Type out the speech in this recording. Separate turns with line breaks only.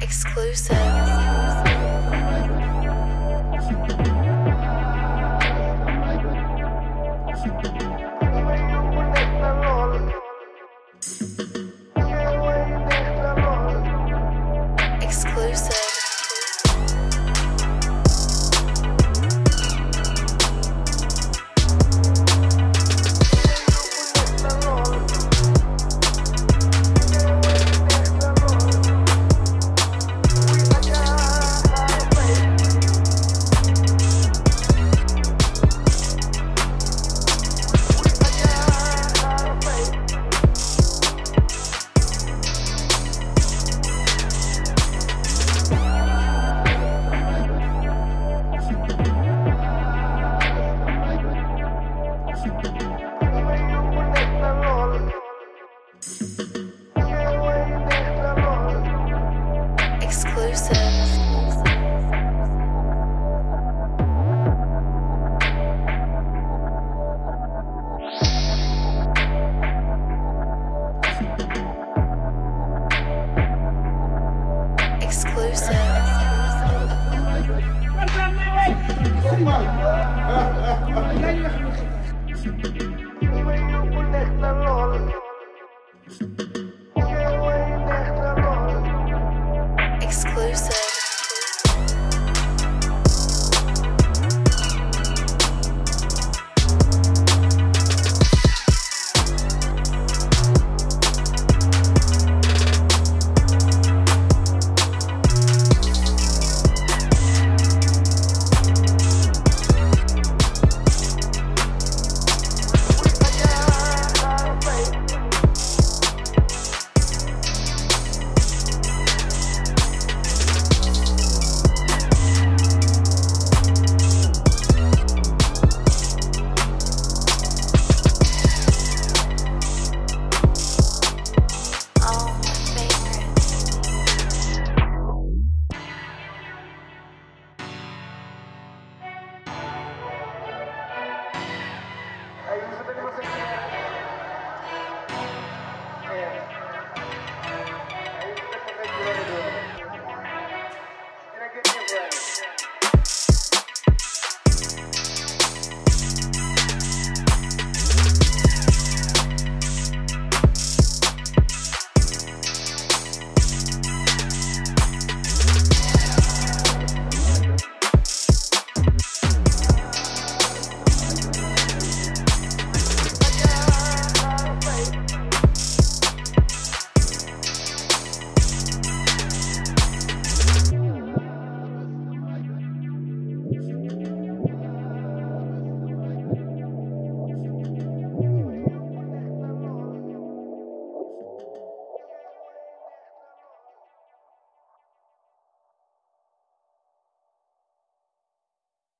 Exclusive. exclusive.